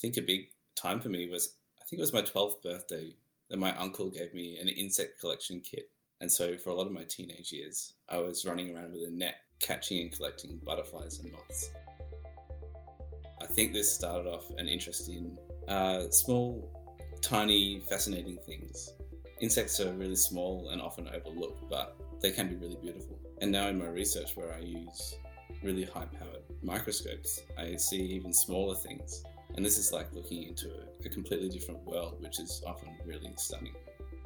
think a big time for me was I think it was my 12th birthday that my uncle gave me an insect collection kit. And so for a lot of my teenage years, I was running around with a net catching and collecting butterflies and moths. I think this started off an interest in uh, small, tiny, fascinating things. Insects are really small and often overlooked, but they can be really beautiful. And now in my research, where I use really high powered microscopes, I see even smaller things. And this is like looking into a, a completely different world, which is often really stunning.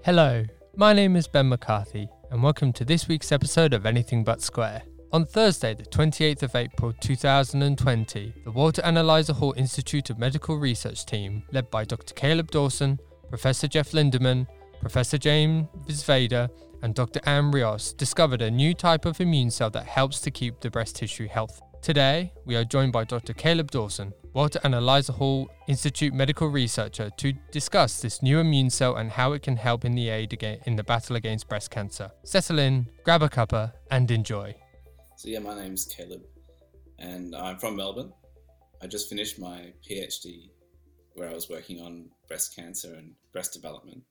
Hello, my name is Ben McCarthy, and welcome to this week's episode of Anything But Square. On Thursday, the 28th of April 2020, the Walter and Eliza Hall Institute of Medical Research team, led by Dr. Caleb Dawson, Professor Geoff Lindeman, Professor Jane Visvader, and Dr. Anne Rios, discovered a new type of immune cell that helps to keep the breast tissue healthy. Today, we are joined by Dr. Caleb Dawson, Walter and Eliza Hall Institute medical researcher, to discuss this new immune cell and how it can help in the aid in the battle against breast cancer. Settle in, grab a cuppa, and enjoy. So, yeah, my name's Caleb, and I'm from Melbourne. I just finished my PhD where I was working on breast cancer and breast development.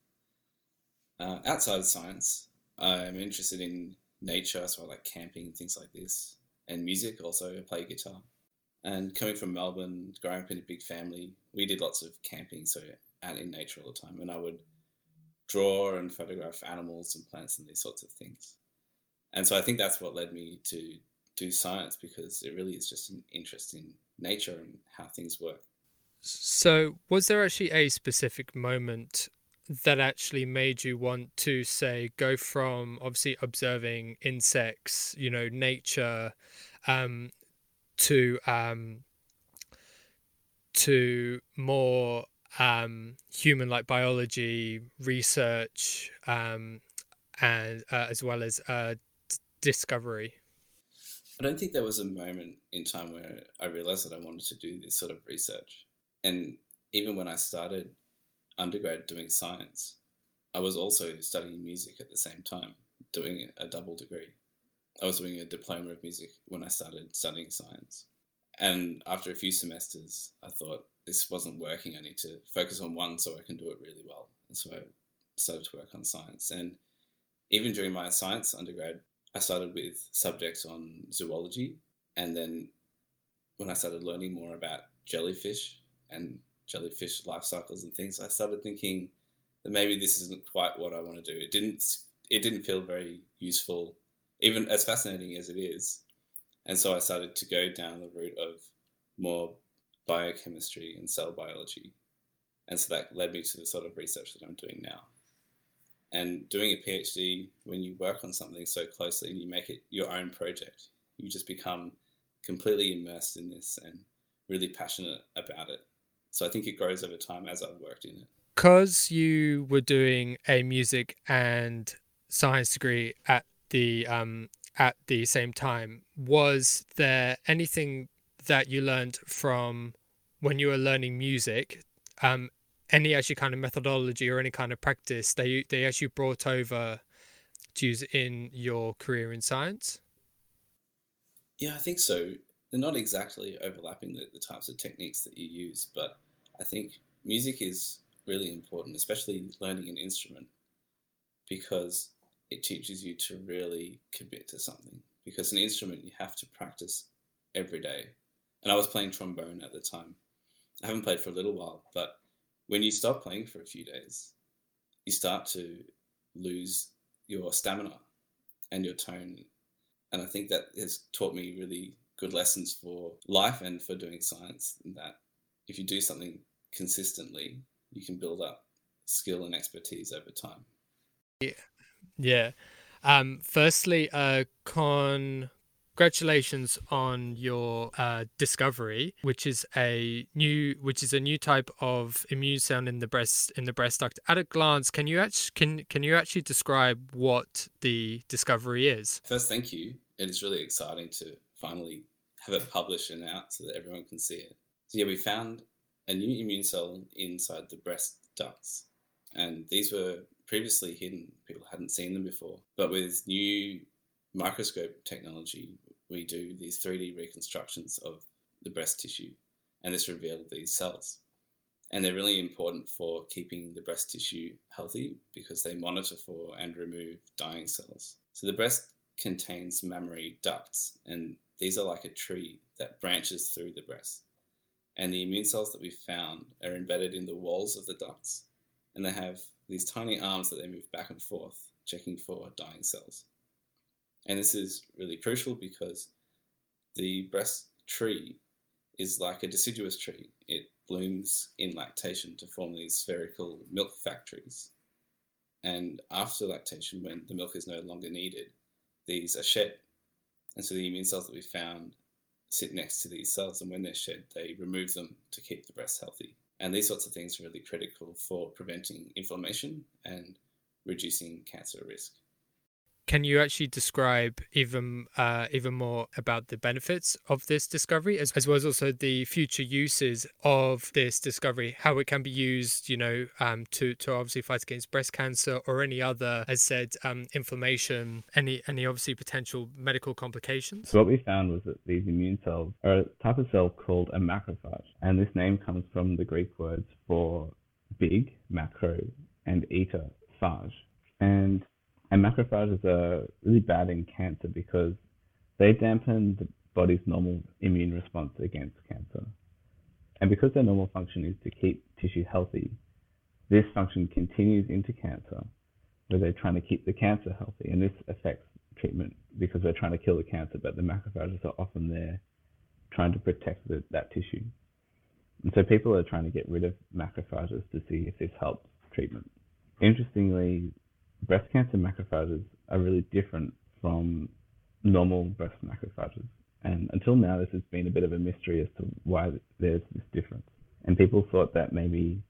Uh, outside of science, I'm interested in nature, so I like camping and things like this, and music. Also, I play guitar. And coming from Melbourne, growing up in a big family, we did lots of camping, so out in nature all the time. And I would draw and photograph animals and plants and these sorts of things and so I think that's what led me to do science because it really is just an interest in nature and how things work. So, was there actually a specific moment that actually made you want to say go from obviously observing insects, you know, nature, um, to um, to more um, human-like biology research, um, and uh, as well as uh, discovery? I don't think there was a moment in time where I realized that I wanted to do this sort of research. And even when I started undergrad doing science, I was also studying music at the same time, doing a double degree. I was doing a diploma of music when I started studying science. And after a few semesters, I thought this wasn't working. I need to focus on one so I can do it really well. And so I started to work on science. And even during my science undergrad, I started with subjects on zoology, and then when I started learning more about jellyfish and jellyfish life cycles and things, I started thinking that maybe this isn't quite what I want to do. It didn't it didn't feel very useful, even as fascinating as it is. And so I started to go down the route of more biochemistry and cell biology. And so that led me to the sort of research that I'm doing now. And doing a PhD, when you work on something so closely and you make it your own project, you just become completely immersed in this and really passionate about it. So I think it grows over time as I've worked in it. Because you were doing a music and science degree at the um, at the same time, was there anything that you learned from when you were learning music um, any actually kind of methodology or any kind of practice that you they actually brought over to use in your career in science? Yeah, I think so. They're not exactly overlapping the, the types of techniques that you use, but I think music is really important, especially learning an instrument, because it teaches you to really commit to something. Because an instrument you have to practice every day. And I was playing trombone at the time. I haven't played for a little while, but when you stop playing for a few days, you start to lose your stamina and your tone. And I think that has taught me really good lessons for life and for doing science. That if you do something consistently, you can build up skill and expertise over time. Yeah. Yeah. Um, firstly, uh, con congratulations on your uh, discovery, which is a new which is a new type of immune cell in the breast in the breast duct. At a glance, can you actually can can you actually describe what the discovery is? First, thank you. It is really exciting to finally have it published and out so that everyone can see it. So yeah, we found a new immune cell inside the breast ducts, and these were previously hidden. People hadn't seen them before, but with new microscope technology, we do these 3D reconstructions of the breast tissue, and this revealed these cells. And they're really important for keeping the breast tissue healthy because they monitor for and remove dying cells. So the breast contains mammary ducts, and these are like a tree that branches through the breast. And the immune cells that we found are embedded in the walls of the ducts, and they have these tiny arms that they move back and forth, checking for dying cells. And this is really crucial because the breast tree is like a deciduous tree. It blooms in lactation to form these spherical milk factories. And after lactation, when the milk is no longer needed, these are shed. And so the immune cells that we found sit next to these cells, and when they're shed, they remove them to keep the breast healthy. And these sorts of things are really critical for preventing inflammation and reducing cancer risk. Can you actually describe even uh, even more about the benefits of this discovery, as, as well as also the future uses of this discovery, how it can be used, you know, um, to to obviously fight against breast cancer or any other, as said, um, inflammation, any any obviously potential medical complications? So what we found was that these immune cells are a type of cell called a macrophage, and this name comes from the Greek words for big, macro, and eta, phage. And and macrophages are really bad in cancer because they dampen the body's normal immune response against cancer. And because their normal function is to keep tissue healthy, this function continues into cancer, where they're trying to keep the cancer healthy. And this affects treatment because they're trying to kill the cancer, but the macrophages are often there trying to protect the, that tissue. And so people are trying to get rid of macrophages to see if this helps treatment. Interestingly, breast cancer macrophages are really different from normal breast macrophages. And until now, this has been a bit of a mystery as to why there's this difference. And people thought that maybe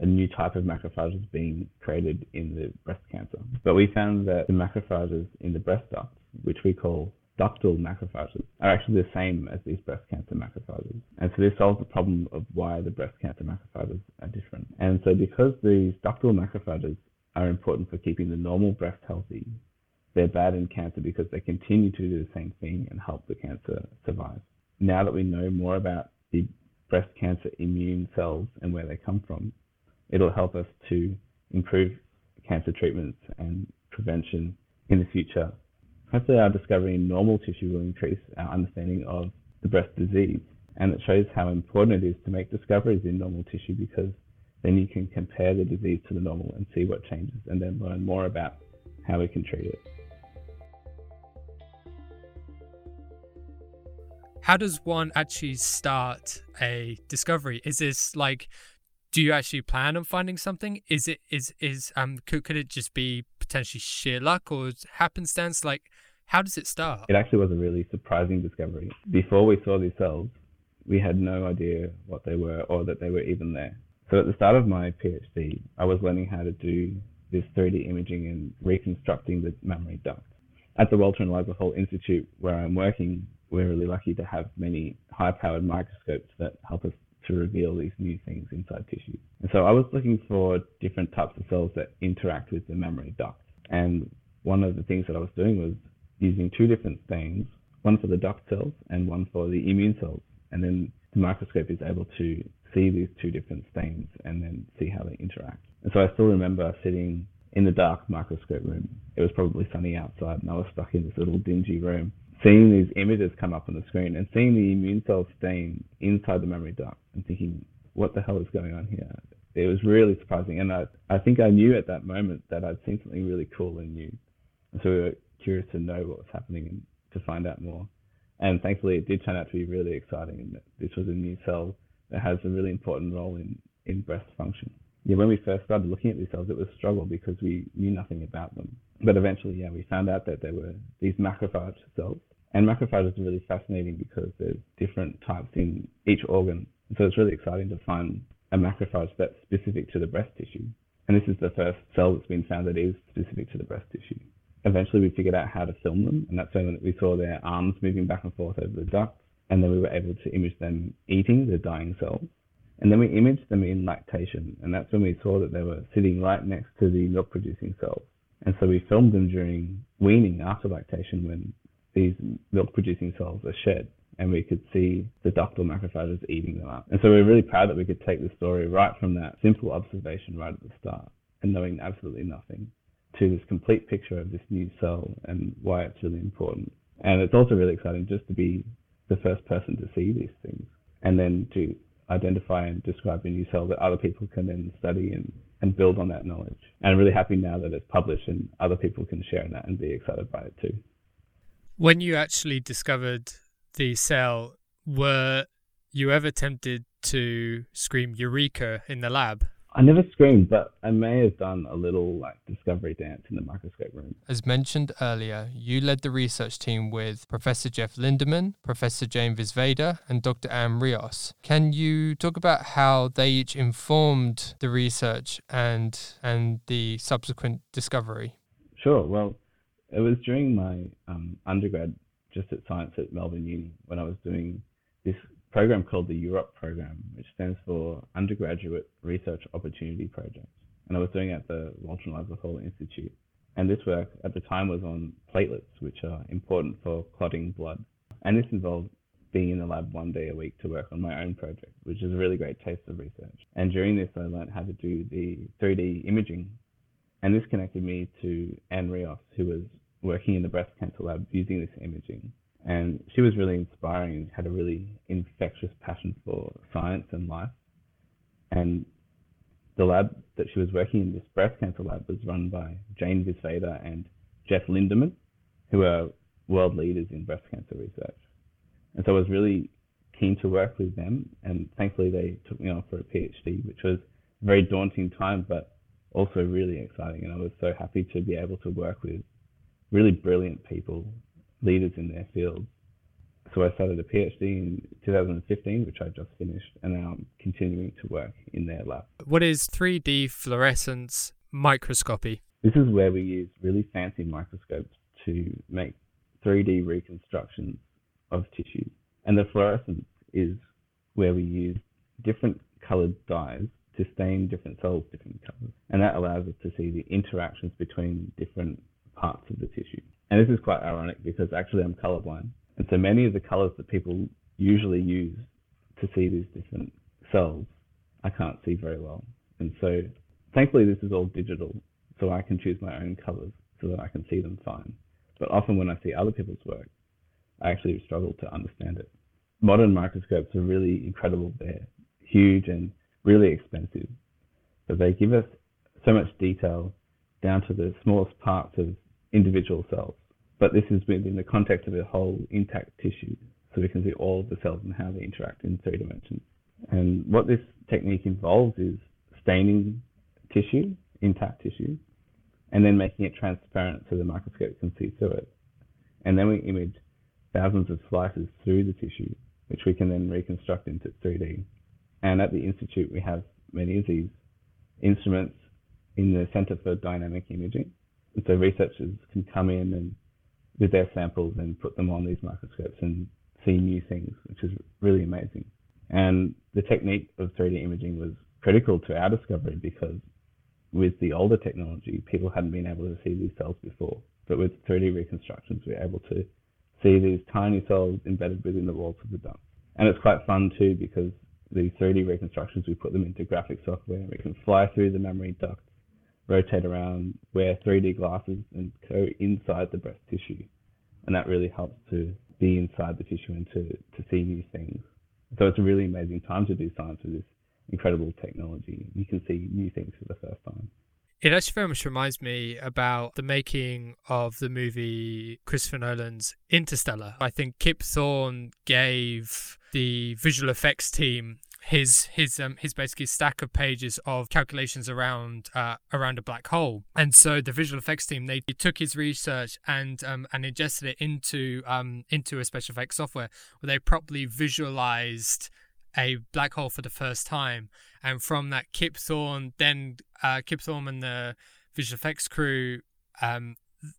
a new type of macrophage is being created in the breast cancer. But we found that the macrophages in the breast duct, which we call ductal macrophages, are actually the same as these breast cancer macrophages. And so this solves the problem of why the breast cancer macrophages are different. And so because these ductal macrophages are important for keeping the normal breast healthy. They're bad in cancer because they continue to do the same thing and help the cancer survive. Now that we know more about the breast cancer immune cells and where they come from, it'll help us to improve cancer treatments and prevention in the future. Hopefully, our discovery in normal tissue will increase our understanding of the breast disease, and it shows how important it is to make discoveries in normal tissue because then you can compare the disease to the normal and see what changes and then learn more about how we can treat it. How does one actually start a discovery? Is this like do you actually plan on finding something? Is it is is um could, could it just be potentially sheer luck or happenstance? Like how does it start? It actually was a really surprising discovery. Before we saw these cells, we had no idea what they were or that they were even there. So at the start of my PhD, I was learning how to do this 3D imaging and reconstructing the mammary duct. At the Walter and Eliza Hall Institute, where I'm working, we're really lucky to have many high-powered microscopes that help us to reveal these new things inside tissue. And so I was looking for different types of cells that interact with the mammary duct. And one of the things that I was doing was using two different stains, one for the duct cells and one for the immune cells. And then the microscope is able to see these two different stains and then see how they interact. And so I still remember sitting in the dark microscope room. It was probably sunny outside, and I was stuck in this little dingy room, seeing these images come up on the screen and seeing the immune cell stain inside the mammary duct and thinking, what the hell is going on here? It was really surprising. And I, I think I knew at that moment that I'd seen something really cool and new. And so we were curious to know what was happening and to find out more. And thankfully, it did turn out to be really exciting. This was a new cell that has a really important role in, in breast function. Yeah, when we first started looking at these cells, it was a struggle because we knew nothing about them. But eventually, yeah, we found out that there were these macrophage cells. And macrophages are really fascinating because there's different types in each organ. So it's really exciting to find a macrophage that's specific to the breast tissue. And this is the first cell that's been found that is specific to the breast tissue. Eventually, we figured out how to film them, and that's when we saw their arms moving back and forth over the duct and then we were able to image them eating the dying cells. And then we imaged them in lactation, and that's when we saw that they were sitting right next to the milk producing cells. And so we filmed them during weaning after lactation when these milk producing cells are shed. and we could see the ductal macrophages eating them up. And so we're really proud that we could take the story right from that simple observation right at the start and knowing absolutely nothing to this complete picture of this new cell and why it's really important. And it's also really exciting just to be the first person to see these things and then to identify and describe a new cell that other people can then study and, and build on that knowledge. And I'm really happy now that it's published and other people can share in that and be excited by it too. When you actually discovered the cell, were you ever tempted to scream Eureka in the lab? I never screamed, but I may have done a little like discovery dance in the microscope room. As mentioned earlier, you led the research team with Professor Geoff Lindeman, Professor Jane Visvader, and Dr. Anne Rios. Can you talk about how they each informed the research and and the subsequent discovery? Sure. Well, it was during my um, undergrad just at science at Melbourne Uni when I was doing this program called the UROP program, which stands for Undergraduate Research Opportunity Project. And I was doing it at the Eliza Hall Institute. And this work at the time was on platelets, which are important for clotting blood. And this involved being in the lab one day a week to work on my own project, which is a really great taste of research. And during this, I learned how to do the 3D imaging. And this connected me to Anne Rios, who was working in the breast cancer lab using this imaging. And she was really inspiring had a really infectious passion for science and life. And the lab that she was working in, this breast cancer lab, was run by Jane Visvader and Geoff Lindeman, who are world leaders in breast cancer research. And so I was really keen to work with them. And thankfully, they took me on for a PhD, which was a very daunting time, but also really exciting. And I was so happy to be able to work with really brilliant people leaders in their field. So I started a PhD in 2015, which I just finished, and now I'm continuing to work in their lab. What is 3D fluorescence microscopy? This is where we use really fancy microscopes to make 3D reconstructions of tissue. And the fluorescence is where we use different colored dyes to stain different cells different colors. And that allows us to see the interactions between different parts of the tissue. And this is quite ironic because actually I'm colorblind. And so many of the colors that people usually use to see these different cells, I can't see very well. And so thankfully this is all digital, so I can choose my own colors so that I can see them fine. But often when I see other people's work, I actually struggle to understand it. Modern microscopes are really incredible. They're huge and really expensive, but they give us so much detail down to the smallest parts of individual cells. But this is within the context of a whole intact tissue, so we can see all of the cells and how they interact in three dimensions. And what this technique involves is staining tissue, intact tissue, and then making it transparent so the microscope can see through it. And then we image thousands of slices through the tissue, which we can then reconstruct into 3D. And at the Institute, we have many of these instruments in the Center for Dynamic Imaging, and so researchers can come in and with their samples and put them on these microscopes and see new things, which is really amazing. And the technique of 3D imaging was critical to our discovery because with the older technology, people hadn't been able to see these cells before. But with 3D reconstructions, we're able to see these tiny cells embedded within the walls of the duct. And it's quite fun too because these 3D reconstructions, we put them into graphic software. and We can fly through the mammary duct rotate around, wear 3D glasses, and go inside the breast tissue. And that really helps to be inside the tissue and to, to see new things. So it's a really amazing time to do science with this incredible technology. You can see new things for the first time. It actually very much reminds me about the making of the movie Christopher Nolan's Interstellar. I think Kip Thorne gave the visual effects team his his um his basically stack of pages of calculations around uh, around a black hole. And so the visual effects team they took his research and um and ingested it into um into a special effects software where they properly visualized a black hole for the first time. And from that Kip Thorne then uh Kip Thorne and the visual effects crew um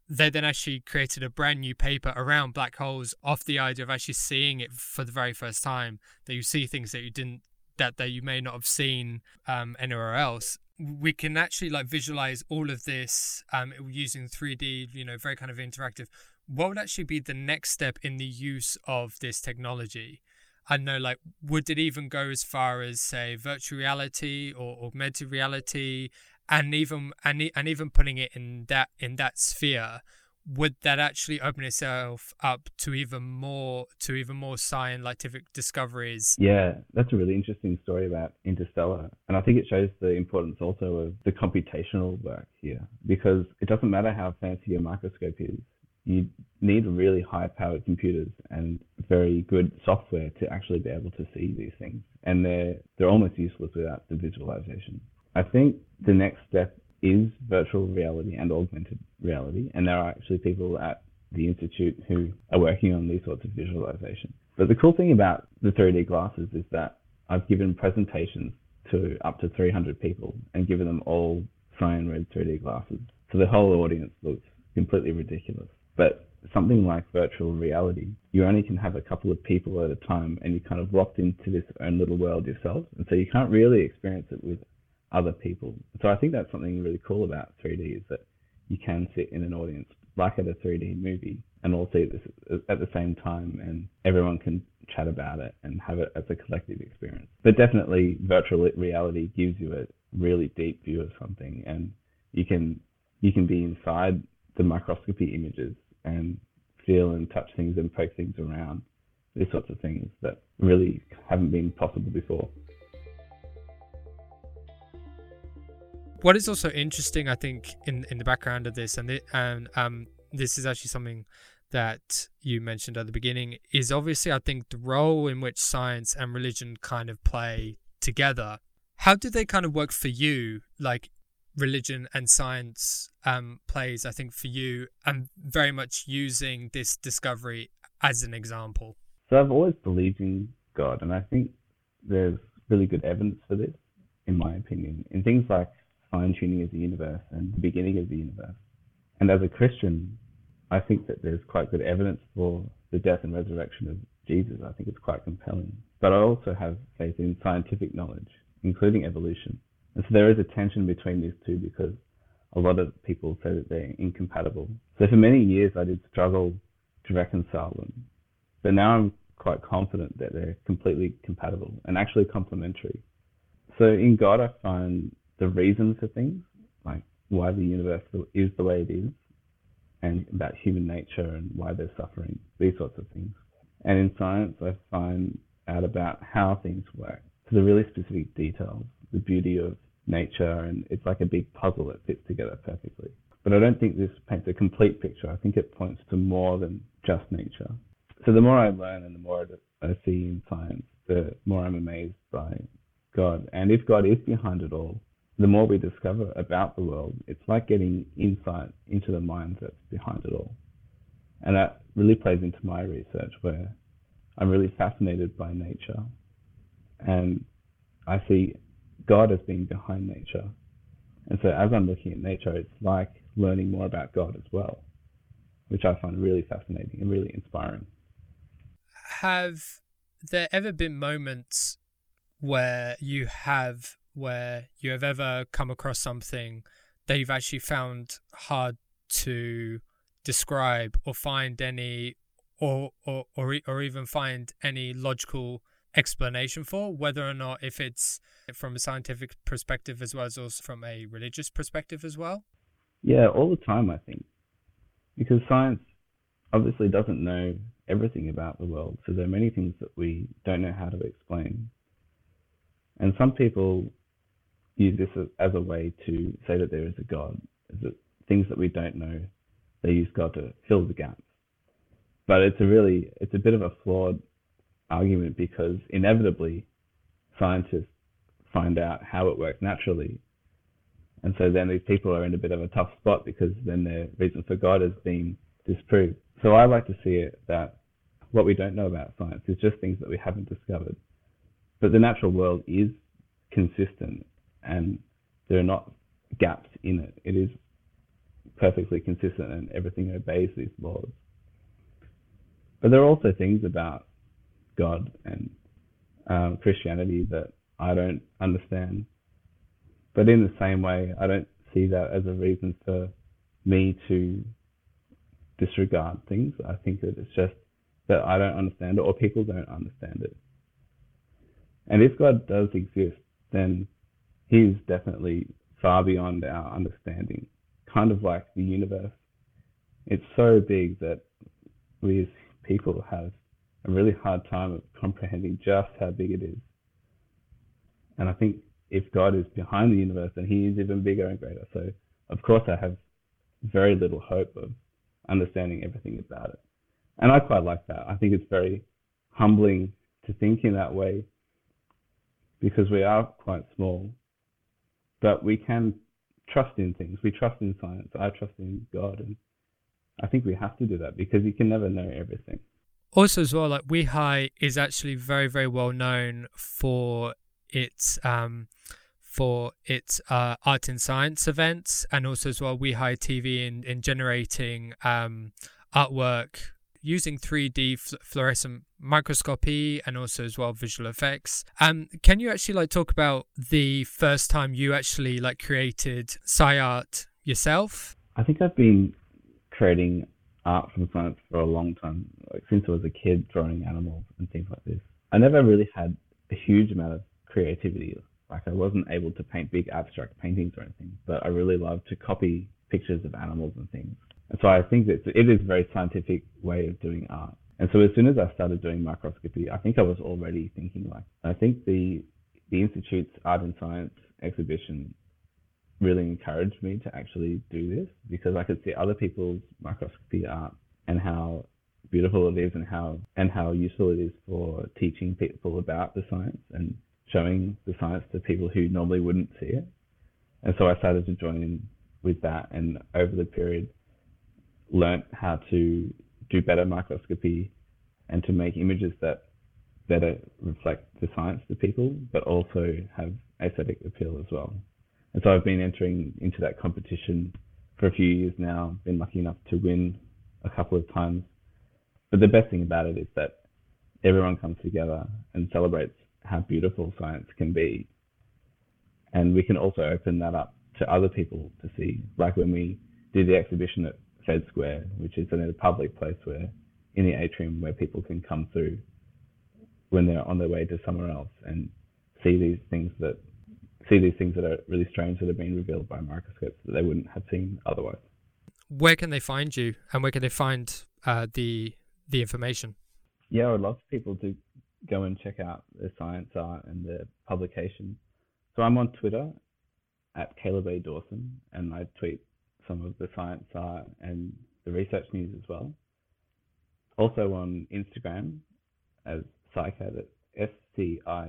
they then actually created a brand new paper around black holes off the idea of actually seeing it for the very first time that you see things that you didn't that that you may not have seen um, anywhere else we can actually like visualize all of this um, using 3d you know very kind of interactive what would actually be the next step in the use of this technology? I know, like, would it even go as far as say virtual reality or augmented reality, and even and and even putting it in that in that sphere? Would that actually open itself up to even more to even more scientific discoveries? Yeah, that's a really interesting story about Interstellar, and I think it shows the importance also of the computational work here because it doesn't matter how fancy your microscope is you need really high powered computers and very good software to actually be able to see these things. And they're, they're almost useless without the visualization. I think the next step is virtual reality and augmented reality. And there are actually people at the Institute who are working on these sorts of visualization. But the cool thing about the 3D glasses is that I've given presentations to up to 300 people and given them all cyan red 3D glasses. So the whole audience looks completely ridiculous. But something like virtual reality, you only can have a couple of people at a time and you're kind of locked into this own little world yourself. And so you can't really experience it with other people. So I think that's something really cool about 3D is that you can sit in an audience like at a 3D movie and all see this at the same time and everyone can chat about it and have it as a collective experience. But definitely virtual reality gives you a really deep view of something and you can you can be inside the microscopy images and feel and touch things and poke things around. These sorts of things that really haven't been possible before. What is also interesting, I think, in in the background of this, and the, and um, this is actually something that you mentioned at the beginning, is obviously I think the role in which science and religion kind of play together. How do they kind of work for you? Like religion and science um, plays, I think, for you, and very much using this discovery as an example? So I've always believed in God, and I think there's really good evidence for this, in my opinion, in things like fine tuning of the universe and the beginning of the universe. And as a Christian, I think that there's quite good evidence for the death and resurrection of Jesus. I think it's quite compelling. But I also have faith in scientific knowledge, including evolution. And so there is a tension between these two because a lot of people say that they're incompatible. So for many years, I did struggle to reconcile them. But now I'm quite confident that they're completely compatible and actually complementary. So in God, I find the reason for things, like why the universe is the way it is, and about human nature and why they're suffering, these sorts of things. And in science, I find out about how things work to the really specific details the beauty of nature, and it's like a big puzzle that fits together perfectly. But I don't think this paints a complete picture. I think it points to more than just nature. So the more I learn and the more I see in science, the more I'm amazed by God. And if God is behind it all, the more we discover about the world, it's like getting insight into the mind that's behind it all. And that really plays into my research where I'm really fascinated by nature. And I see God as being behind nature. And so as I'm looking at nature, it's like learning more about God as well, which I find really fascinating and really inspiring. Have there ever been moments where you have where you have ever come across something that you've actually found hard to describe or find any or or or, or even find any logical explanation for whether or not if it's from a scientific perspective as well as also from a religious perspective as well? Yeah all the time i think. Because science obviously doesn't know everything about the world so there are many things that we don't know how to explain. And some people use this as a way to say that there is a god that things that we don't know they use god to fill the gaps but it's a really it's a bit of a flawed argument because inevitably scientists find out how it works naturally. And so then these people are in a bit of a tough spot because then their reason for God has been disproved. So I like to see it that what we don't know about science is just things that we haven't discovered. But the natural world is consistent and there are not gaps in it. It is perfectly consistent and everything obeys these laws. But there are also things about God and um, Christianity that I don't understand. But in the same way, I don't see that as a reason for me to disregard things. I think that it's just that I don't understand it or people don't understand it. And if God does exist, then He's definitely far beyond our understanding. Kind of like the universe. It's so big that we as people have a really hard time of comprehending just how big it is. And I think if God is behind the universe, then He is even bigger and greater. So, of course, I have very little hope of understanding everything about it. And I quite like that. I think it's very humbling to think in that way because we are quite small, but we can trust in things. We trust in science. I trust in God. And I think we have to do that because you can never know everything. Also, as well, like WEHI is actually very, very well known for its um, for its uh, art and science events, and also as well WEHI TV in in generating um, artwork using 3D fl- fluorescent microscopy and also as well visual effects. Um, can you actually like talk about the first time you actually like created sci art yourself? I think I've been creating art from science for a long time, like since I was a kid, drawing animals and things like this. I never really had a huge amount of creativity. Like I wasn't able to paint big abstract paintings or anything, but I really loved to copy pictures of animals and things. And so I think that it is a very scientific way of doing art. And so as soon as I started doing microscopy, I think I was already thinking like, I think the the Institute's Art and Science exhibition really encouraged me to actually do this because I could see other people's microscopy art and how beautiful it is and how and how useful it is for teaching people about the science and showing the science to people who normally wouldn't see it. And so I started to join in with that and over the period learnt how to do better microscopy and to make images that better reflect the science to people, but also have aesthetic appeal as well. And so I've been entering into that competition for a few years now, been lucky enough to win a couple of times. But the best thing about it is that everyone comes together and celebrates how beautiful science can be. And we can also open that up to other people to see, like when we did the exhibition at Fed Square, which is a public place where in the atrium where people can come through when they're on their way to somewhere else and see these things that see these things that are really strange that have been revealed by microscopes that they wouldn't have seen otherwise. Where can they find you, and where can they find uh, the the information? Yeah, I would love for people to go and check out the science art and the publication. So I'm on Twitter at Caleb A. Dawson, and I tweet some of the science art and the research news as well. Also on Instagram as SciCad at sci.cad.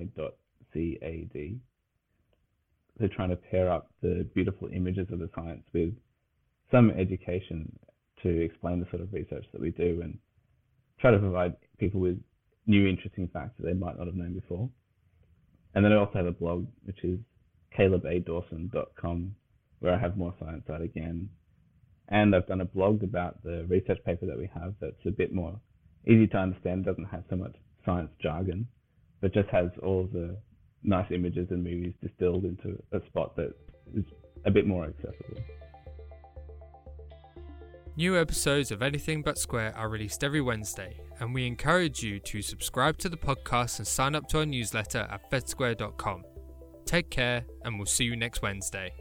They're trying to pair up the beautiful images of the science with some education to explain the sort of research that we do and try to provide people with new interesting facts that they might not have known before. And then I also have a blog, which is calebadawson.com, where I have more science art again. And I've done a blog about the research paper that we have that's a bit more easy to understand, doesn't have so much science jargon, but just has all the nice images and movies distilled into a spot that is a bit more accessible. New episodes of Anything But Square are released every Wednesday, and we encourage you to subscribe to the podcast and sign up to our newsletter at fedsquare.com. Take care, and we'll see you next Wednesday.